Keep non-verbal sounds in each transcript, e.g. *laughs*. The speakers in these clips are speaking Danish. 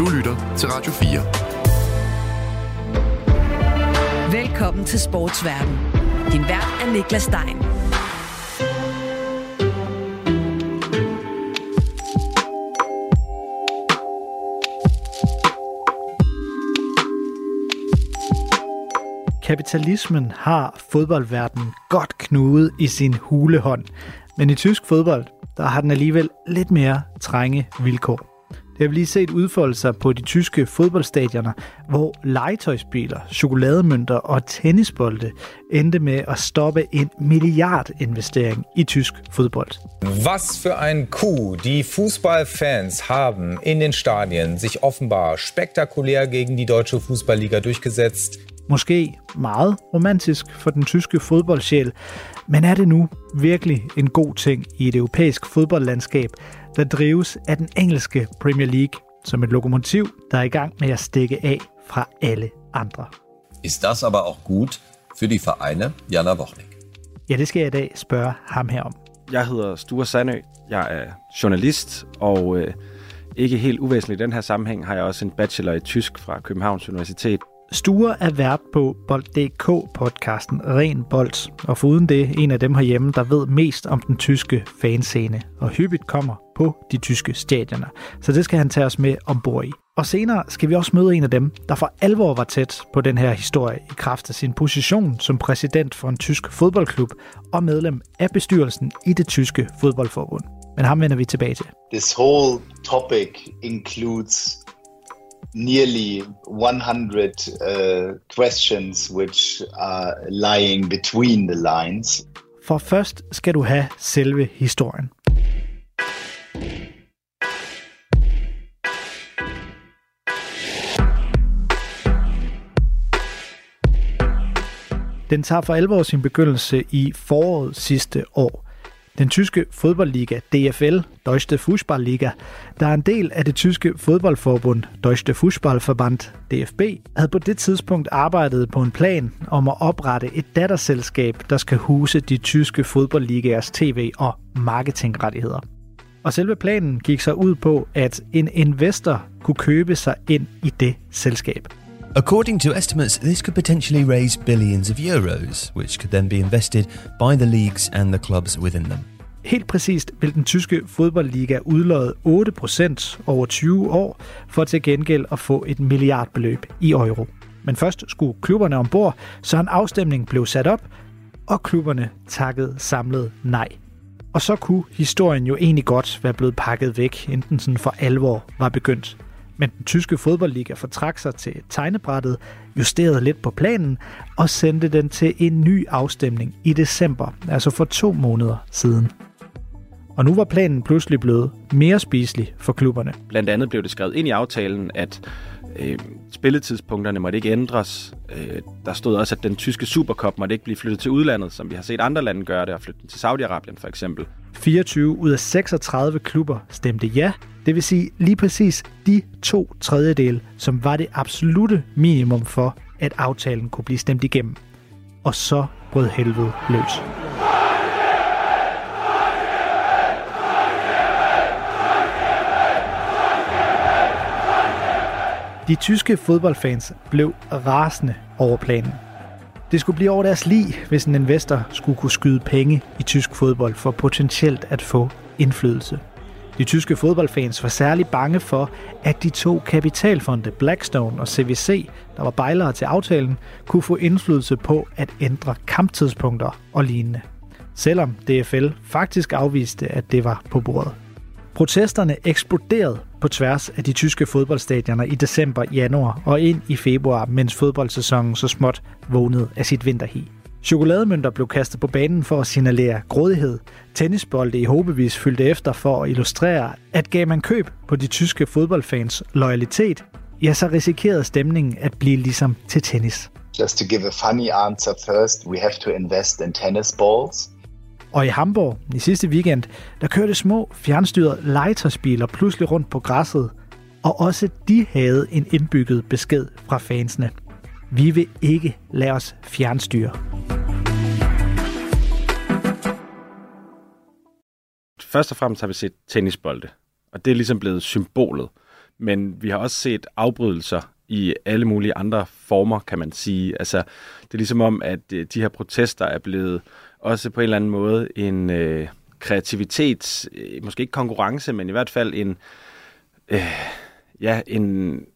Du lytter til Radio 4. Velkommen til Sportsverden. Din vært er Niklas Stein. Kapitalismen har fodboldverdenen godt knudet i sin hulehånd, men i tysk fodbold, der har den alligevel lidt mere trænge vilkår. Det har vi lige set udfolde sig på de tyske fodboldstadioner, hvor legetøjsbiler, chokolademønter og tennisbolde endte med at stoppe en milliardinvestering i tysk fodbold. Was für ein Coup die Fußballfans haben in den Stadien sich offenbar spektakulär gegen die deutsche Fußballliga durchgesetzt. Måske meget romantisk for den tyske fodboldsjæl, men er det nu virkelig en god ting i et europæisk fodboldlandskab, der drives af den engelske Premier League som et lokomotiv, der er i gang med at stikke af fra alle andre? Ist das aber auch gut für die Vereine, Jana Wochnik? Ja, det skal jeg i dag spørge ham her om. Jeg hedder Sture Sandø. Jeg er journalist, og øh, ikke helt uvæsentligt i den her sammenhæng har jeg også en bachelor i tysk fra Københavns Universitet. Sture er vært på Bold.dk-podcasten Ren Bold, og foruden det en af dem herhjemme, der ved mest om den tyske fanscene, og hyppigt kommer på de tyske stadioner. Så det skal han tage os med ombord i. Og senere skal vi også møde en af dem, der for alvor var tæt på den her historie i kraft af sin position som præsident for en tysk fodboldklub og medlem af bestyrelsen i det tyske fodboldforbund. Men ham vender vi tilbage til. This whole topic includes nearly 100 uh, questions which are lying between the lines. For først skal du have selve historien. Den tager for alvor sin begyndelse i foråret sidste år – den tyske fodboldliga DFL, Deutsche Fußballliga, der er en del af det tyske fodboldforbund Deutsche Fußballverband, DFB, havde på det tidspunkt arbejdet på en plan om at oprette et datterselskab, der skal huse de tyske fodboldligaers tv- og marketingrettigheder. Og selve planen gik så ud på, at en investor kunne købe sig ind i det selskab. According to estimates, this could potentially raise billions of euros, which could then be invested by the leagues and the clubs within them. Helt præcist vil den tyske fodboldliga udløje 8% over 20 år for til gengæld at få et milliardbeløb i euro. Men først skulle klubberne ombord, så en afstemning blev sat op, og klubberne takkede samlet nej. Og så kunne historien jo egentlig godt være blevet pakket væk, enten sådan for alvor var begyndt. Men den tyske fodboldliga fortrak sig til tegnebrættet, justerede lidt på planen og sendte den til en ny afstemning i december, altså for to måneder siden. Og nu var planen pludselig blevet mere spiselig for klubberne. Blandt andet blev det skrevet ind i aftalen, at øh, spilletidspunkterne måtte ikke ændres. Øh, der stod også, at den tyske Supercup måtte ikke blive flyttet til udlandet, som vi har set andre lande gøre det, og flytte den til Saudi-Arabien for eksempel. 24 ud af 36 klubber stemte ja, det vil sige lige præcis de to tredjedele, som var det absolute minimum for, at aftalen kunne blive stemt igennem. Og så brød helvede løs. De tyske fodboldfans blev rasende over planen. Det skulle blive over deres lig, hvis en investor skulle kunne skyde penge i tysk fodbold for potentielt at få indflydelse. De tyske fodboldfans var særlig bange for, at de to kapitalfonde Blackstone og CVC, der var bejlere til aftalen, kunne få indflydelse på at ændre kamptidspunkter og lignende. Selvom DFL faktisk afviste, at det var på bordet. Protesterne eksploderede på tværs af de tyske fodboldstadioner i december, januar og ind i februar, mens fodboldsæsonen så småt vågnede af sit vinterhi. Chokolademønter blev kastet på banen for at signalere grådighed. Tennisbolde i håbevis fyldte efter for at illustrere, at gav man køb på de tyske fodboldfans loyalitet, ja, så risikerede stemningen at blive ligesom til tennis. Just to give a funny answer first, we have to invest in tennis balls. Og i Hamburg i sidste weekend, der kørte små fjernstyrede legetøjsbiler pludselig rundt på græsset, og også de havde en indbygget besked fra fansene. Vi vil ikke lade os fjernstyre. Først og fremmest har vi set tennisbolde, og det er ligesom blevet symbolet. Men vi har også set afbrydelser i alle mulige andre former, kan man sige. Altså, det er ligesom om, at øh, de her protester er blevet også på en eller anden måde en øh, kreativitet, øh, måske ikke konkurrence, men i hvert fald en, øh, ja, en,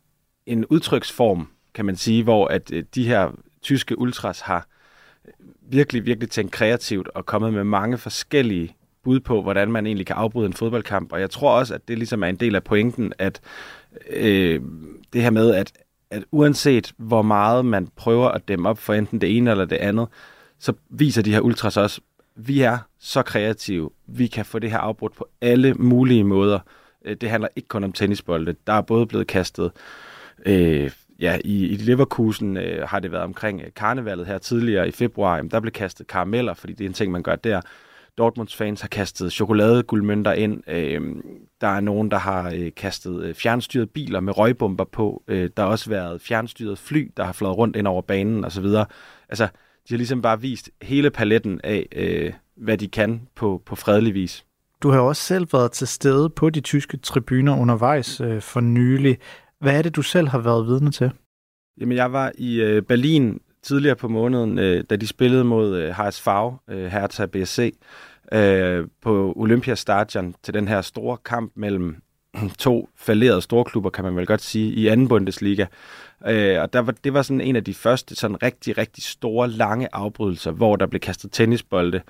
en udtryksform, kan man sige, hvor at øh, de her tyske ultras har virkelig, virkelig tænkt kreativt og kommet med mange forskellige bud på, hvordan man egentlig kan afbryde en fodboldkamp. Og jeg tror også, at det ligesom er en del af pointen, at øh, det her med, at, at uanset hvor meget man prøver at dæmme op for enten det ene eller det andet, så viser de her ultras også, vi er så kreative, vi kan få det her afbrudt på alle mulige måder. Øh, det handler ikke kun om tennisbolde. Der er både blevet kastet øh, ja, i, i Leverkusen øh, har det været omkring øh, karnevalet her tidligere i februar. Jamen, der blev kastet karameller, fordi det er en ting, man gør der. Dortmunds fans har kastet chokoladeguldmønter ind. Øh, der er nogen, der har øh, kastet øh, fjernstyrede biler med røgbomber på. Øh, der har også været fjernstyrede fly, der har flået rundt ind over banen osv. Altså, de har ligesom bare vist hele paletten af, øh, hvad de kan på, på fredelig vis. Du har også selv været til stede på de tyske tribuner undervejs øh, for nylig. Hvad er det, du selv har været vidne til? Jamen, jeg var i øh, Berlin tidligere på måneden, øh, da de spillede mod øh, HSV, øh, Hertha BSC, øh, på Olympiastadion til den her store kamp mellem *clears throat* to falderede storklubber, kan man vel godt sige, i anden Bundesliga. Øh, og der var, det var sådan en af de første sådan rigtig, rigtig store, lange afbrydelser, hvor der blev kastet tennisbolde.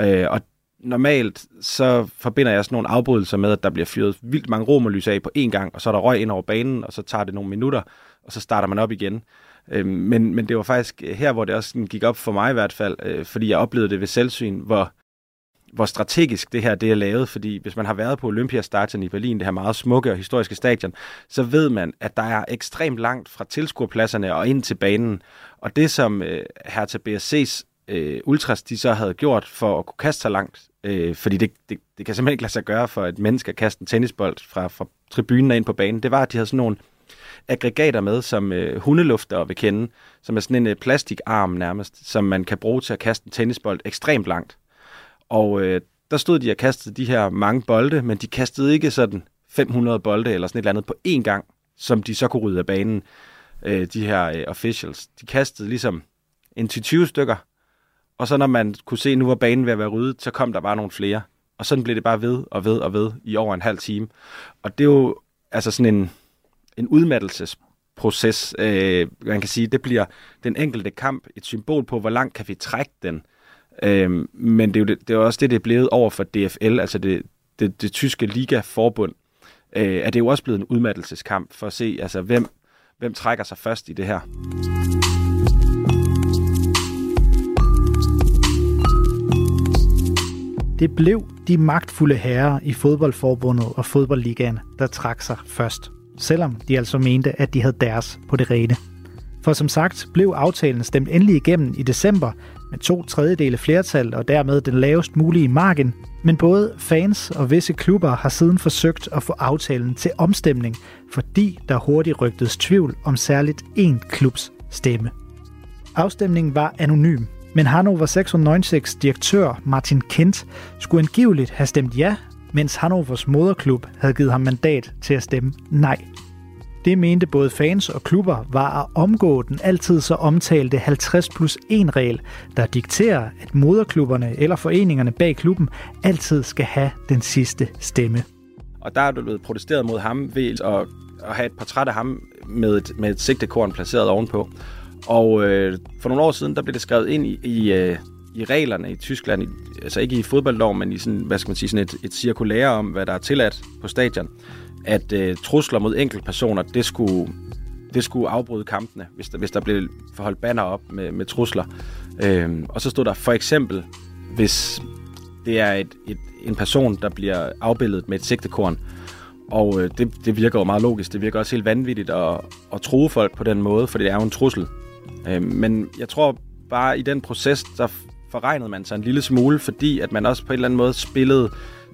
Øh, og normalt så forbinder jeg sådan nogle afbrydelser med, at der bliver fyret vildt mange romerlys af på én gang, og så er der røg ind over banen, og så tager det nogle minutter, og så starter man op igen. Øh, men, men det var faktisk øh, her, hvor det også gik op for mig i hvert fald, øh, fordi jeg oplevede det ved selvsyn, hvor, hvor strategisk det her det er lavet, fordi hvis man har været på Olympiastadion i Berlin, det her meget smukke og historiske stadion, så ved man, at der er ekstremt langt fra tilskuerpladserne og ind til banen. Og det, som øh, til BSC's øh, ultras de så havde gjort for at kunne kaste så langt, øh, fordi det, det, det kan simpelthen ikke lade sig gøre for et menneske at kaste en tennisbold fra, fra tribunen ind på banen, det var, at de havde sådan nogle aggregater med, som øh, hundelufter vil kende, som er sådan en øh, plastikarm nærmest, som man kan bruge til at kaste en tennisbold ekstremt langt. Og øh, der stod de og kastede de her mange bolde, men de kastede ikke sådan 500 bolde eller sådan et eller andet på én gang, som de så kunne rydde af banen, øh, de her øh, officials. De kastede ligesom en 20 stykker, og så når man kunne se, at nu var banen ved at være ryddet, så kom der bare nogle flere. Og sådan blev det bare ved og ved og ved i over en halv time. Og det er jo altså sådan en, en udmattelsesproces, øh, man kan sige, det bliver den enkelte kamp et symbol på, hvor langt kan vi trække den. Øh, men det er jo det, det er også det, det er blevet over for DFL, altså det, det, det tyske ligaforbund, øh, er det jo også blevet en udmattelseskamp for at se, altså hvem, hvem trækker sig først i det her. Det blev de magtfulde herrer i fodboldforbundet og fodboldligaen, der trak sig først. Selvom de altså mente, at de havde deres på det rene. For som sagt blev aftalen stemt endelig igennem i december med to tredjedele flertal og dermed den lavest mulige margin. Men både fans og visse klubber har siden forsøgt at få aftalen til omstemning, fordi der hurtigt rygtedes tvivl om særligt én klubs stemme. Afstemningen var anonym, men Hannover 696 direktør Martin Kent skulle angiveligt have stemt ja, mens Hannovers moderklub havde givet ham mandat til at stemme nej. Det mente både fans og klubber var at omgå den altid så omtalte 50 plus 1 regel, der dikterer, at moderklubberne eller foreningerne bag klubben altid skal have den sidste stemme. Og der er du blevet protesteret mod ham ved at, at have et portræt af ham med et, med et sigtekorn placeret ovenpå. Og øh, for nogle år siden, der blev det skrevet ind i, i, øh, i reglerne i Tyskland, i, altså ikke i fodboldloven, men i sådan, hvad skal man sige, sådan et, et cirkulære om, hvad der er tilladt på stadion, at øh, trusler mod enkeltpersoner, det skulle, det skulle afbryde kampene, hvis der, hvis der blev forholdt banner op med, med trusler. Øh, og så stod der for eksempel, hvis det er et, et, en person, der bliver afbildet med et sigtekorn, og øh, det, det virker jo meget logisk. Det virker også helt vanvittigt at, at true folk på den måde, for det er jo en trussel. Øh, men jeg tror bare, i den proces, der forregnede man sig en lille smule, fordi at man også på en eller anden måde spillede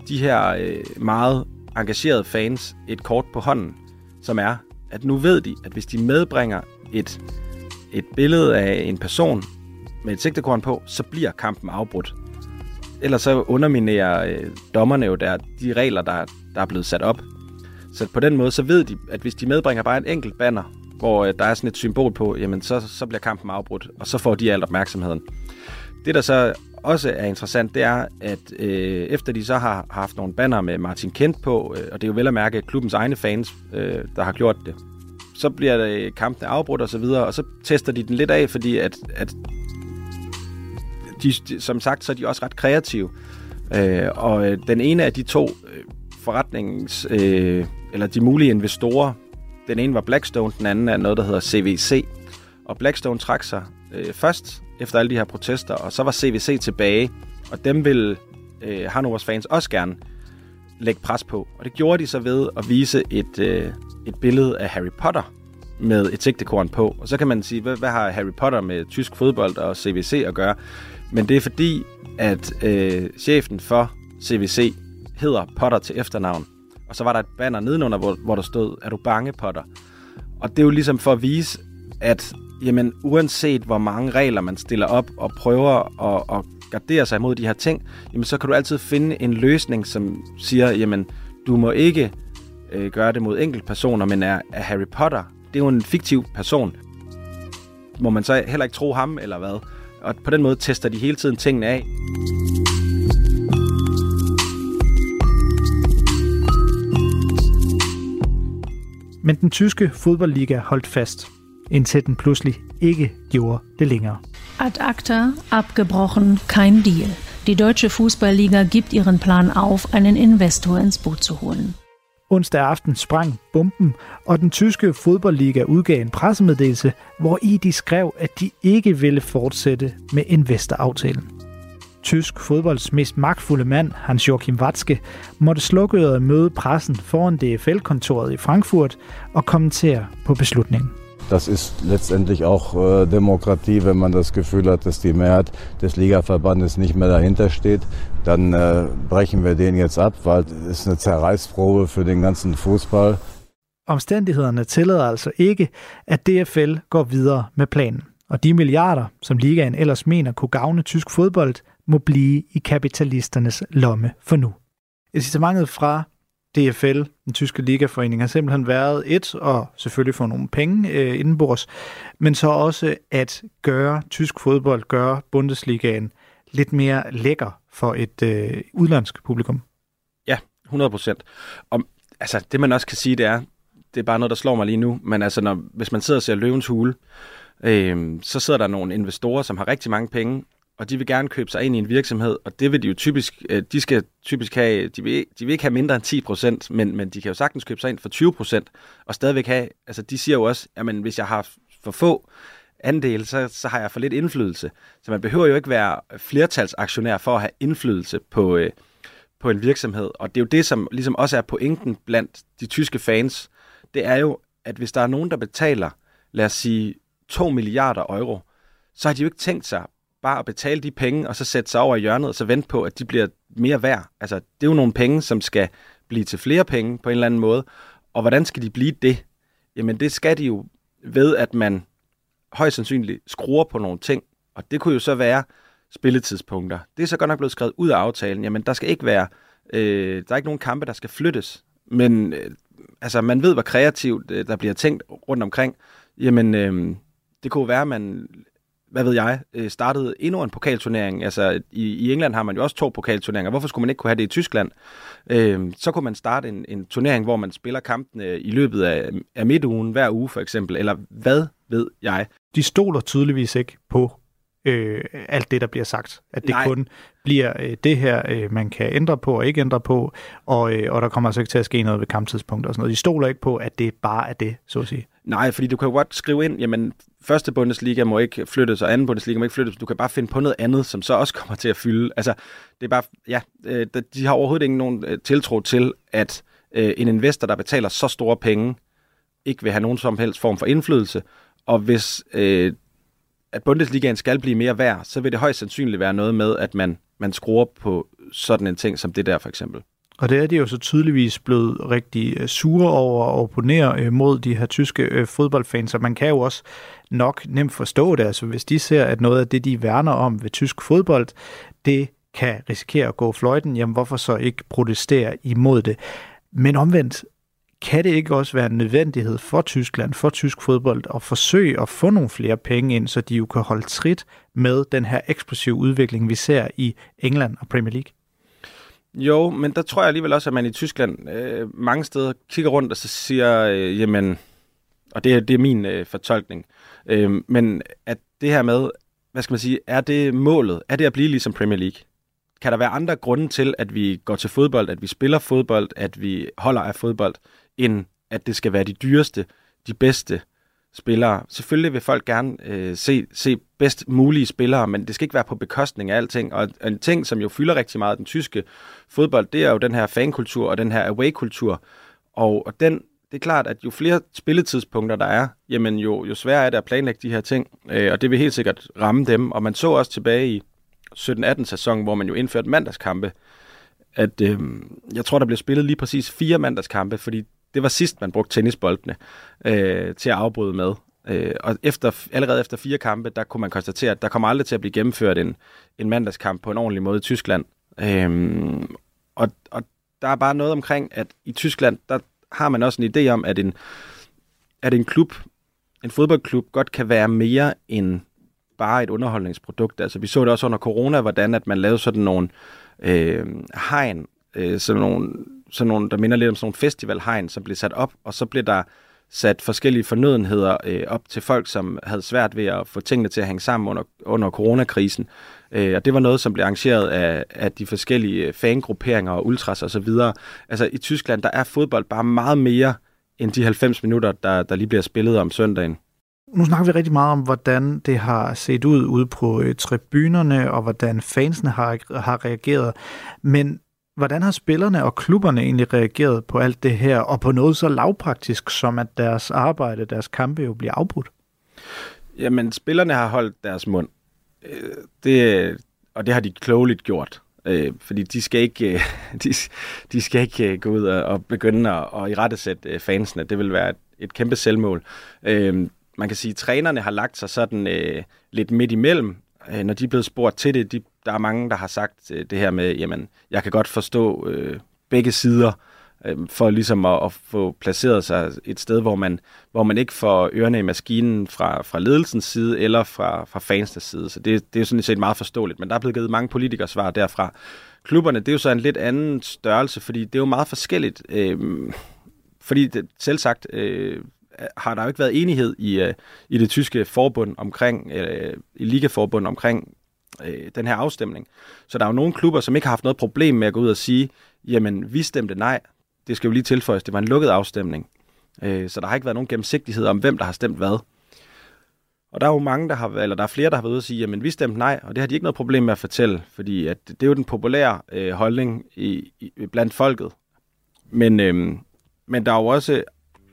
de her øh, meget engagerede fans et kort på hånden, som er, at nu ved de, at hvis de medbringer et, et billede af en person med et sigtekorn på, så bliver kampen afbrudt. Ellers så underminerer øh, dommerne jo der, de regler, der, der er blevet sat op. Så på den måde, så ved de, at hvis de medbringer bare en enkelt banner, hvor øh, der er sådan et symbol på, jamen så, så bliver kampen afbrudt, og så får de alt opmærksomheden. Det, der så også er interessant, det er, at øh, efter de så har haft nogle banner med Martin Kent på, øh, og det er jo vel at mærke klubbens egne fans, øh, der har gjort det, så bliver det øh, kampene afbrudt og så videre, og så tester de den lidt af, fordi at, at de, de, som sagt, så er de også ret kreative. Øh, og øh, den ene af de to øh, forretnings, øh, eller de mulige investorer, den ene var Blackstone, den anden er noget, der hedder CVC. Og Blackstone trak sig øh, først efter alle de her protester, og så var CVC tilbage, og dem vil øh, Hanovers fans også gerne lægge pres på. Og det gjorde de så ved at vise et, øh, et billede af Harry Potter med et sigtekorn på. Og så kan man sige, hvad, hvad har Harry Potter med tysk fodbold og CVC at gøre? Men det er fordi, at øh, chefen for CVC hedder Potter til efternavn. Og så var der et banner nedenunder, hvor, hvor der stod, er du bange, Potter? Og det er jo ligesom for at vise, at jamen, uanset hvor mange regler man stiller op og prøver at, at gardere sig imod de her ting, jamen, så kan du altid finde en løsning, som siger, jamen, du må ikke øh, gøre det mod enkeltpersoner, men er, er Harry Potter, det er jo en fiktiv person. Må man så heller ikke tro ham, eller hvad? Og på den måde tester de hele tiden tingene af. Men den tyske fodboldliga holdt fast, indtil den pludselig ikke gjorde det længere. Ad acta, abgebrochen, kein Deal. Die deutsche Fußballliga gibt ihren Plan auf, einen Investor ins Boot zu holen. Onsdag aften sprang bomben, og den tyske fodboldliga udgav en pressemeddelelse, hvor i de skrev, at de ikke ville fortsætte med investoraftalen. Tysk fodbolds mest magtfulde mand, Hans-Joachim Watzke, måtte slukket møde pressen foran DFL-kontoret i Frankfurt og kommentere på beslutningen. Das ist letztendlich auch äh, Demokratie, wenn man das Gefühl hat, dass die Mehrheit des Ligaverbandes nicht mehr dahinter steht. Dann äh, brechen wir den jetzt ab, weil es ist eine Zerreißprobe für den ganzen Fußball. Omstændighederne tillader altså ikke, at DFL går videre med planen. Og de milliarder, som ligaen ellers mener kunne gavne tysk fodbold, må blive i kapitalisternes lomme for nu. Incitamentet fra DFL, den tyske ligaforening, har simpelthen været et, og selvfølgelig få nogle penge øh, indenbords, men så også at gøre tysk fodbold, gøre Bundesligaen lidt mere lækker for et øh, udlandsk publikum. Ja, 100 procent. Og altså, det man også kan sige, det er, det er bare noget, der slår mig lige nu, men altså, når, hvis man sidder og ser Løvens Hule, øh, så sidder der nogle investorer, som har rigtig mange penge, og de vil gerne købe sig ind i en virksomhed, og det vil de jo typisk, øh, de skal typisk have, de vil, de vil ikke have mindre end 10%, men, men de kan jo sagtens købe sig ind for 20%, og stadigvæk have, altså de siger jo også, jamen hvis jeg har for få andel, så, så har jeg for lidt indflydelse. Så man behøver jo ikke være flertalsaktionær for at have indflydelse på, øh, på en virksomhed, og det er jo det, som ligesom også er pointen blandt de tyske fans, det er jo, at hvis der er nogen, der betaler, lad os sige, 2 milliarder euro, så har de jo ikke tænkt sig bare at betale de penge, og så sætte sig over i hjørnet, og så vente på, at de bliver mere værd. Altså, det er jo nogle penge, som skal blive til flere penge på en eller anden måde. Og hvordan skal de blive det? Jamen, det skal de jo ved, at man højst sandsynligt skruer på nogle ting. Og det kunne jo så være spilletidspunkter. Det er så godt nok blevet skrevet ud af aftalen. Jamen, der skal ikke være, øh, der er ikke nogen kampe, der skal flyttes. Men øh, altså, man ved, hvor kreativt øh, der bliver tænkt rundt omkring. Jamen, øh, det kunne være, at man hvad ved jeg, øh, startede endnu en pokalturnering. Altså, i, i England har man jo også to pokalturneringer. Hvorfor skulle man ikke kunne have det i Tyskland? Øh, så kunne man starte en, en turnering, hvor man spiller kampene i løbet af, af midtugen hver uge, for eksempel. Eller hvad ved jeg? De stoler tydeligvis ikke på øh, alt det, der bliver sagt. At det Nej. kun bliver øh, det her, øh, man kan ændre på og ikke ændre på, og, øh, og der kommer altså ikke til at ske noget ved kamptidspunkter og sådan noget. De stoler ikke på, at det bare er det, så at sige. Nej, fordi du kan jo godt skrive ind, jamen første Bundesliga må ikke flyttes, og anden Bundesliga må ikke flyttes. Du kan bare finde på noget andet, som så også *laughs* kommer til at fylde. Altså, det er bare, ja, øh, de har overhovedet ikke nogen øh, tiltro til, at øh, en investor, der betaler så store penge, ikke vil have nogen som helst form for indflydelse. Og hvis øh, at Bundesligaen skal blive mere værd, så vil det højst sandsynligt være noget med, at man, man skruer på sådan en ting som det der for eksempel. Og det er de jo så tydeligvis blevet rigtig øh, sure over og opponere øh, mod de her tyske øh, fodboldfans, og man kan jo også nok nemt forstå det. Altså hvis de ser, at noget af det, de værner om ved tysk fodbold, det kan risikere at gå fløjten, jamen hvorfor så ikke protestere imod det? Men omvendt, kan det ikke også være en nødvendighed for Tyskland, for tysk fodbold, at forsøge at få nogle flere penge ind, så de jo kan holde trit med den her eksplosive udvikling, vi ser i England og Premier League? Jo, men der tror jeg alligevel også, at man i Tyskland øh, mange steder kigger rundt og så siger, øh, jamen, og det, er, det er min øh, fortolkning, øh, men at det her med, hvad skal man sige, er det målet? Er det at blive ligesom Premier League? Kan der være andre grunde til, at vi går til fodbold, at vi spiller fodbold, at vi holder af fodbold, end at det skal være de dyreste, de bedste spillere. Selvfølgelig vil folk gerne øh, se, se bedst mulige spillere, men det skal ikke være på bekostning af alting. Og en ting, som jo fylder rigtig meget den tyske fodbold, det er jo den her fankultur og den her away-kultur. Og, og den, det er klart, at jo flere spilletidspunkter der er, jamen jo, jo sværere er det at planlægge de her ting. Øh, og det vil helt sikkert ramme dem. Og man så også tilbage i 17-18 sæson, hvor man jo indførte mandagskampe, at øh, jeg tror, der blev spillet lige præcis fire mandagskampe, fordi det var sidst, man brugte tennisboldene øh, til at afbryde med. Øh, og efter, allerede efter fire kampe, der kunne man konstatere, at der kommer aldrig til at blive gennemført en, en mandagskamp på en ordentlig måde i Tyskland. Øh, og, og der er bare noget omkring, at i Tyskland, der har man også en idé om, at en, at en klub, en fodboldklub, godt kan være mere end bare et underholdningsprodukt. Altså, vi så det også under corona, hvordan at man lavede sådan nogle øh, hegn, øh, sådan nogle sådan nogle, der minder lidt om sådan nogle festivalhegn, som blev sat op, og så blev der sat forskellige fornødenheder øh, op til folk, som havde svært ved at få tingene til at hænge sammen under, under coronakrisen. Øh, og det var noget, som blev arrangeret af, af de forskellige øh, fangrupperinger og ultras og så videre. Altså i Tyskland, der er fodbold bare meget mere end de 90 minutter, der, der lige bliver spillet om søndagen. Nu snakker vi rigtig meget om, hvordan det har set ud ude på øh, tribunerne, og hvordan fansene har, har reageret. Men Hvordan har spillerne og klubberne egentlig reageret på alt det her, og på noget så lavpraktisk som, at deres arbejde, deres kampe jo bliver afbrudt? Jamen, spillerne har holdt deres mund. Øh, det, og det har de klogeligt gjort. Øh, fordi de skal ikke, øh, *laughs* de, de skal ikke øh, gå ud og begynde at, at i fansene. Det vil være et, et kæmpe selvmål. man kan sige, at trænerne har lagt sig sådan lidt midt imellem. Øh, når de er blevet spurgt til det, de der er mange, der har sagt øh, det her med, jamen, jeg kan godt forstå øh, begge sider, øh, for ligesom at, at få placeret sig et sted, hvor man, hvor man ikke får ørerne i maskinen fra, fra ledelsens side eller fra, fra fansens side. Så det, det er sådan set meget forståeligt, men der er blevet givet mange politikers svar derfra. Klubberne, det er jo så en lidt anden størrelse, fordi det er jo meget forskelligt. Øh, fordi det, selv sagt, øh, har der jo ikke været enighed i, øh, i det tyske forbund omkring, øh, i ligaforbund omkring øh, den her afstemning. Så der er jo nogle klubber, som ikke har haft noget problem med at gå ud og sige, jamen, vi stemte nej. Det skal jo lige tilføjes, det var en lukket afstemning. Øh, så der har ikke været nogen gennemsigtighed om, hvem der har stemt hvad. Og der er jo mange, der har, eller der er flere, der har været ude og sige, jamen vi stemte nej, og det har de ikke noget problem med at fortælle, fordi at det er jo den populære øh, holdning i, i, blandt folket. Men, øh, men der er jo også,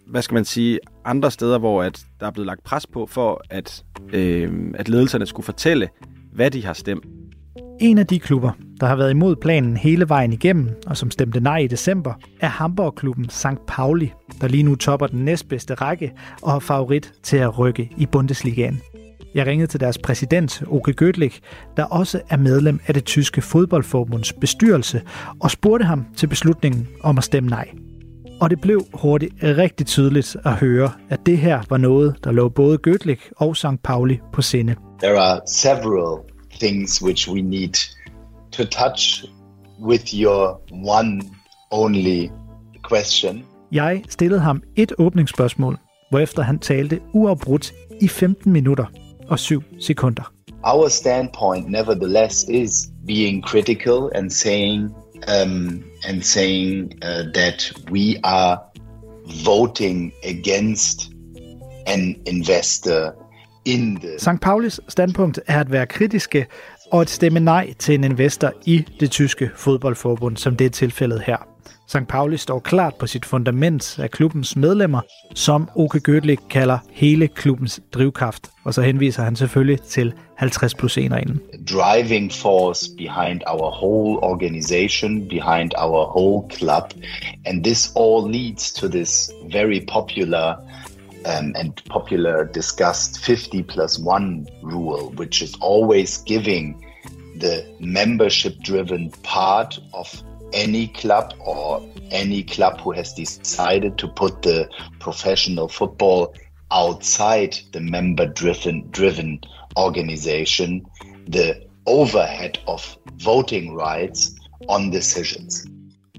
hvad skal man sige, andre steder, hvor at der er blevet lagt pres på for, at, øh, at ledelserne skulle fortælle, hvad de har stemt. En af de klubber, der har været imod planen hele vejen igennem, og som stemte nej i december, er Hamburg-klubben St. Pauli, der lige nu topper den næstbedste række og har favorit til at rykke i Bundesligaen. Jeg ringede til deres præsident, Oke Gødlik, der også er medlem af det tyske fodboldforbunds bestyrelse, og spurgte ham til beslutningen om at stemme nej. Og det blev hurtigt rigtig tydeligt at høre, at det her var noget, der lå både Gödlich og St. Pauli på sinde. There are several things which we need to touch with your one only question. Jeg stillede ham et åbningsspørgsmål, hvorefter han talte uafbrudt i 15 minutter og 7 sekunder. Our standpoint, nevertheless, is being critical and saying um, and saying uh, that we are voting against an investor in the... St. Paulis standpunkt er at være kritiske og at stemme nej til en investor i det tyske fodboldforbund, som det er tilfældet her. St. Pauli står klart på sit fundament af klubbens medlemmer, som Oke Gødlik kalder hele klubbens drivkraft. Og så henviser han selvfølgelig til 50 plus 1 reglen. Driving force behind our whole organization, behind our whole club. And this all leads to this very popular um, and popular discussed 50 plus 1 rule, which is always giving the membership driven part of any club or any club who has decided to put the professional football outside the member driven driven organization the overhead of voting rights on decisions.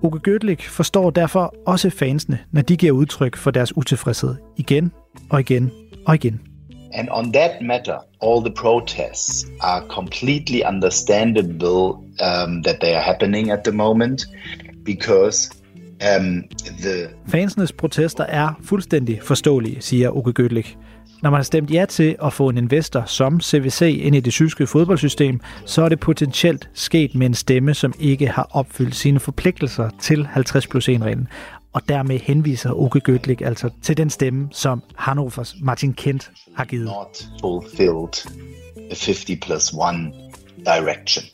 Uke Gødlik forstår derfor også fansene, når de giver udtryk for deres utilfredshed igen og igen og igen. And on that matter, all the protests are completely understandable um, that they are happening at the moment because um, the... Fansenes protester er fuldstændig forståelige, siger Uke Gödlik. Når man har stemt ja til at få en investor som CVC ind i det tyske fodboldsystem, så er det potentielt sket med en stemme, som ikke har opfyldt sine forpligtelser til 50 plus 1 reglen. Og dermed henviser Uke Gödlik altså til den stemme, som Hannovers Martin Kent har givet. Not fulfilled a 50 plus 1 direction.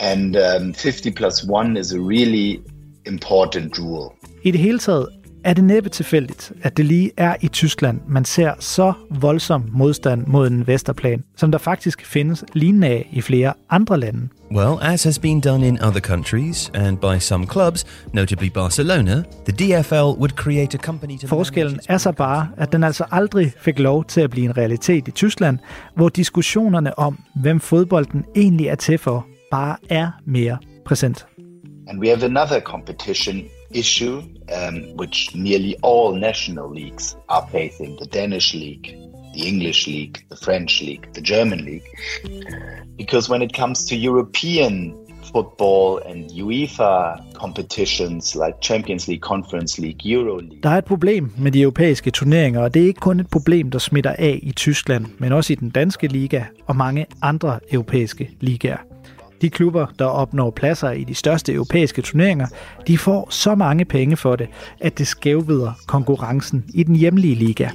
And um, 50 plus 1 is a really important rule. I det hele taget er det næppe tilfældigt, at det lige er i Tyskland, man ser så voldsom modstand mod en vesterplan, som der faktisk findes lignende af i flere andre lande. Well, as has been done in other countries and by some clubs, notably Barcelona, the DFL would create a company to Forskellen er så bare, at den altså aldrig fik lov til at blive en realitet i Tyskland, hvor diskussionerne om, hvem fodbolden egentlig er til for, bare er mere præsent. And we have another competition issue um, which nearly all national leagues are facing the Danish league, the English league, the French league, the German league. Because when it comes to European football and UEFA competitions like Champions League, Conference League, Euro League. Der er et problem med de europæiske turneringer, og det er ikke kun et problem, der smitter af i Tyskland, men også i den danske liga og mange andre europæiske ligaer. De klubber, der opnår pladser i de største europæiske turneringer, de får så mange penge for det, at det skævvider konkurrencen i den hjemlige liga.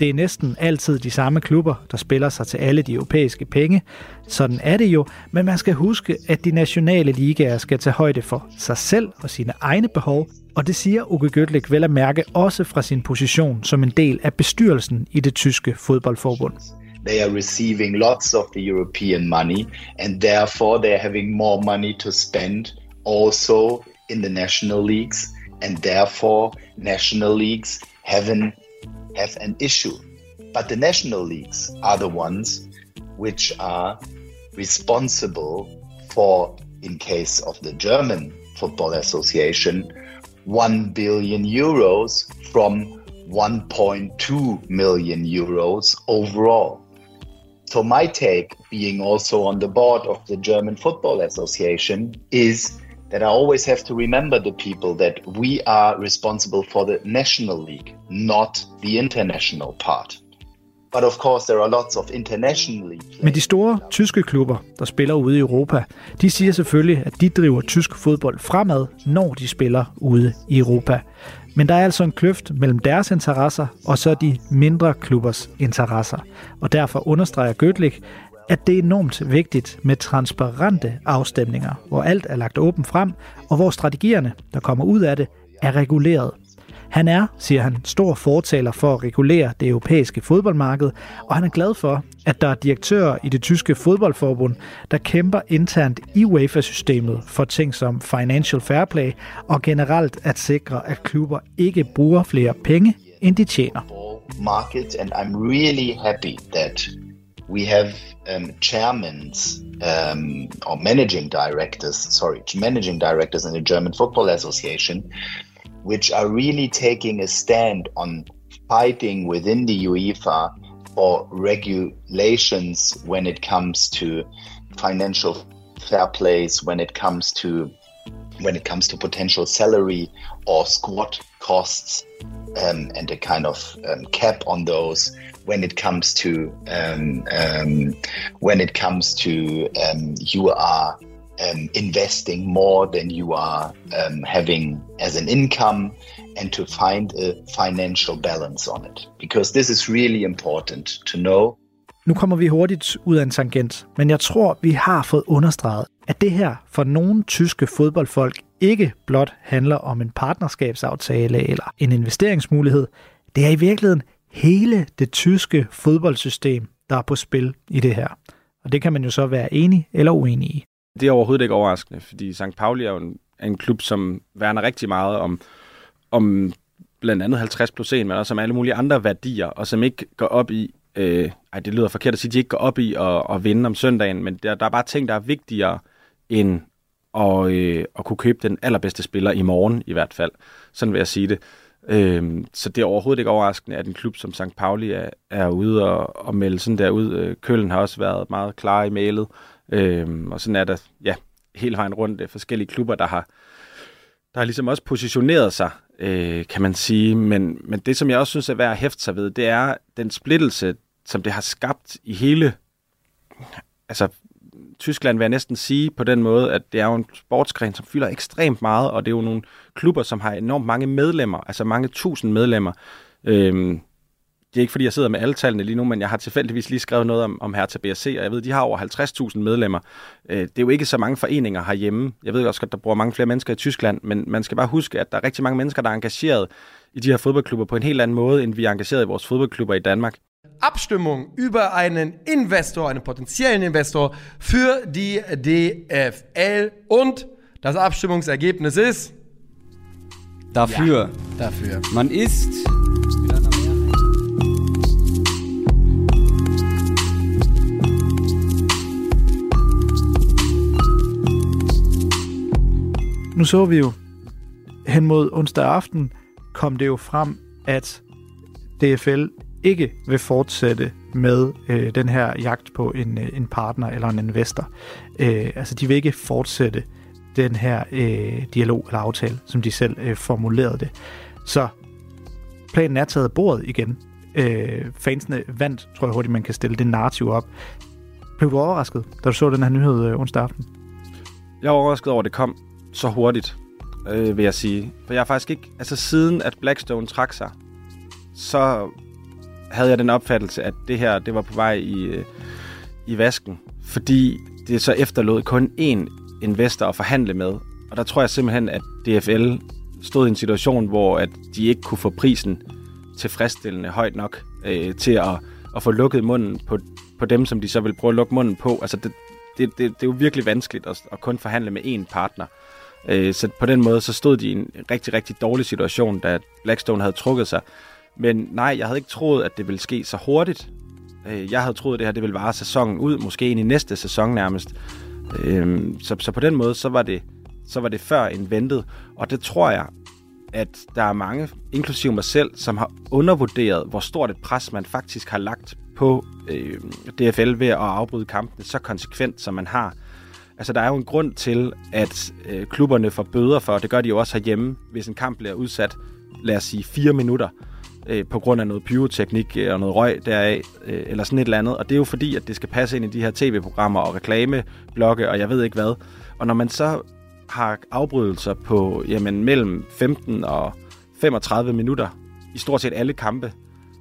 Det er næsten altid de samme klubber, der spiller sig til alle de europæiske penge. Sådan er det jo, men man skal huske, at de nationale ligaer skal tage højde for sig selv og sine egne behov, og det siger Uke Götlik vel at mærke også fra sin position som en del af bestyrelsen i det tyske fodboldforbund. They are receiving lots of the European money and therefore they're having more money to spend also in the national leagues and therefore national leagues have an, have an issue. But the national leagues are the ones which are responsible for, in case of the German Football Association, 1 billion euros from 1.2 million euros overall. So my take, being also on the board of the German Football Association, is that I always have to remember the people that we are responsible for the national league, not the international part. But of course, there are lots of internationally Men de store tyske klubber, der spiller ude i Europa, de siger selvfølgelig, at de driver tysk fodbold fremad, når de spiller ude i Europa. Men der er altså en kløft mellem deres interesser og så de mindre klubbers interesser. Og derfor understreger Gødlik, at det er enormt vigtigt med transparente afstemninger, hvor alt er lagt åbent frem, og hvor strategierne, der kommer ud af det, er reguleret han er, siger han, stor fortaler for at regulere det europæiske fodboldmarked, og han er glad for, at der er direktører i det tyske fodboldforbund, der kæmper internt i UEFA-systemet for ting som financial fair play og generelt at sikre, at klubber ikke bruger flere penge, end de tjener. Market, and I'm really happy that we have um, chairmen um, or managing directors, sorry, managing directors in the German Football Association which are really taking a stand on fighting within the UEFA for regulations when it comes to financial fair plays, when it comes to when it comes to potential salary or squad costs um, and a kind of um, cap on those when it comes to um, um when it comes to um, you are um, investing more than you are um, having as an income and to find a financial balance on it. Because this is really important to know. Nu kommer vi hurtigt ud af en tangent, men jeg tror, vi har fået understreget, at det her for nogle tyske fodboldfolk ikke blot handler om en partnerskabsaftale eller en investeringsmulighed. Det er i virkeligheden hele det tyske fodboldsystem, der er på spil i det her. Og det kan man jo så være enig eller uenig i. Det er overhovedet ikke overraskende, fordi St. Pauli er jo en, en klub, som værner rigtig meget om, om blandt andet 50 plus 1, men også om alle mulige andre værdier, og som ikke går op i, øh, ej, det lyder forkert at sige, de ikke går op i at, at vinde om søndagen, men der, der er bare ting, der er vigtigere end at, øh, at kunne købe den allerbedste spiller i morgen i hvert fald. Sådan vil jeg sige det. Øh, så det er overhovedet ikke overraskende, at en klub som St. Pauli er, er ude og, og melde sådan der ud. Øh, Køllen har også været meget klar i mailet, øh, Øhm, og sådan er der ja, hele vejen rundt øh, forskellige klubber, der har, der har ligesom også positioneret sig, øh, kan man sige. Men, men det, som jeg også synes er værd at hæfte sig ved, det er den splittelse, som det har skabt i hele altså Tyskland, vil jeg næsten sige på den måde, at det er jo en sportsgren, som fylder ekstremt meget, og det er jo nogle klubber, som har enormt mange medlemmer, altså mange tusind medlemmer. Øhm, det er ikke, fordi jeg sidder med alle tallene lige nu, men jeg har tilfældigvis lige skrevet noget om, om her til BSC, og jeg ved, de har over 50.000 medlemmer. Øh, det er jo ikke så mange foreninger herhjemme. Jeg ved også at der bor mange flere mennesker i Tyskland, men man skal bare huske, at der er rigtig mange mennesker, der er engageret i de her fodboldklubber på en helt anden måde, end vi er engageret i vores fodboldklubber i Danmark. Abstimmung über einen Investor, einen potenziellen Investor für die DFL und das Abstimmungsergebnis ist dafür. Ja, dafür. Man ist Nu så vi jo hen mod onsdag aften, kom det jo frem, at DFL ikke vil fortsætte med øh, den her jagt på en, øh, en partner eller en investor. Øh, altså, de vil ikke fortsætte den her øh, dialog eller aftale, som de selv øh, formulerede det. Så planen er taget bordet igen. Øh, fansene vandt, tror jeg hurtigt, man kan stille det narrativ op. Blev du overrasket, da du så den her nyhed øh, onsdag aften? Jeg var overrasket over, at det kom så hurtigt, øh, vil jeg sige. For jeg har faktisk ikke... Altså, siden at Blackstone trak sig, så havde jeg den opfattelse, at det her det var på vej i, øh, i vasken, fordi det så efterlod kun én investor at forhandle med. Og der tror jeg simpelthen, at DFL stod i en situation, hvor at de ikke kunne få prisen tilfredsstillende højt nok øh, til at, at få lukket munden på, på dem, som de så vil prøve at lukke munden på. Altså det, det, det, det er jo virkelig vanskeligt at, at kun forhandle med én partner. Øh, så på den måde så stod de i en rigtig, rigtig dårlig situation, da Blackstone havde trukket sig. Men nej, jeg havde ikke troet, at det ville ske så hurtigt. Øh, jeg havde troet, at det her det ville vare sæsonen ud, måske ind i næste sæson nærmest. Øh, så, så på den måde, så var, det, så var det før end ventet. Og det tror jeg, at der er mange, inklusive mig selv, som har undervurderet, hvor stort et pres man faktisk har lagt på øh, DFL ved at afbryde kampene så konsekvent, som man har. Altså, der er jo en grund til, at øh, klubberne får bøder for, og det gør de jo også herhjemme, hvis en kamp bliver udsat, lad os sige, fire minutter øh, på grund af noget pyroteknik øh, og noget røg deraf, øh, eller sådan et eller andet. Og det er jo fordi, at det skal passe ind i de her tv-programmer og reklameblokke, og jeg ved ikke hvad. Og når man så har afbrydelser på jamen, mellem 15 og 35 minutter i stort set alle kampe,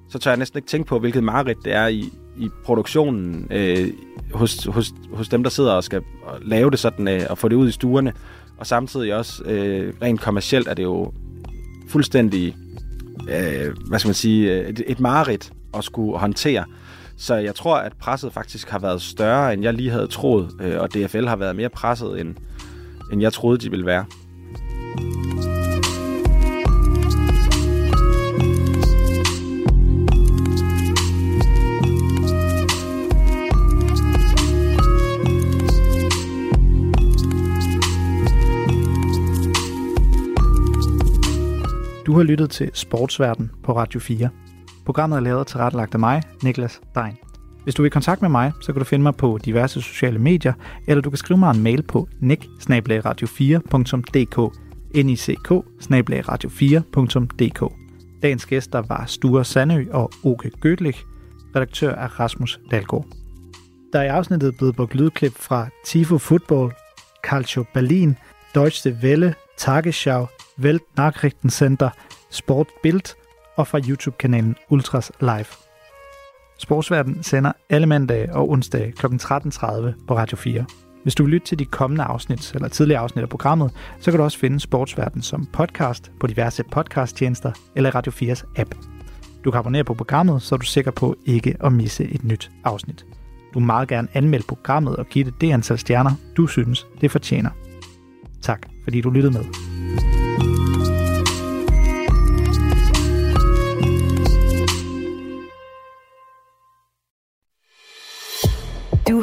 så tør jeg næsten ikke tænke på, hvilket mareridt det er i, i produktionen øh, hos, hos, hos dem, der sidder og skal lave det sådan øh, og få det ud i stuerne. Og samtidig også øh, rent kommercielt er det jo fuldstændig øh, hvad skal man sige, øh, et, et mareridt at skulle håndtere. Så jeg tror, at presset faktisk har været større, end jeg lige havde troet, øh, og DFL har været mere presset, end, end jeg troede, de ville være. Du har lyttet til Sportsverden på Radio 4. Programmet er lavet og tilrettelagt af mig, Niklas Dein. Hvis du vil i kontakt med mig, så kan du finde mig på diverse sociale medier, eller du kan skrive mig en mail på nick 4dk nick 4dk Dagens gæster var Sture Sandø og Oke Gødlich, Redaktør er Rasmus Dalgaard. Der er i afsnittet blevet brugt lydklip fra Tifo Football, Calcio Berlin, Deutsche Welle, Tagesschau, Welt Sportbild og fra YouTube-kanalen Ultras Live. Sportsverden sender alle mandage og onsdage kl. 13.30 på Radio 4. Hvis du vil lytte til de kommende afsnit eller tidligere afsnit af programmet, så kan du også finde Sportsverden som podcast på diverse podcasttjenester eller Radio 4's app. Du kan abonnere på programmet, så er du sikker på ikke at misse et nyt afsnit. Du må meget gerne anmelde programmet og give det det antal stjerner, du synes, det fortjener. Tak. fordi du lyttede med.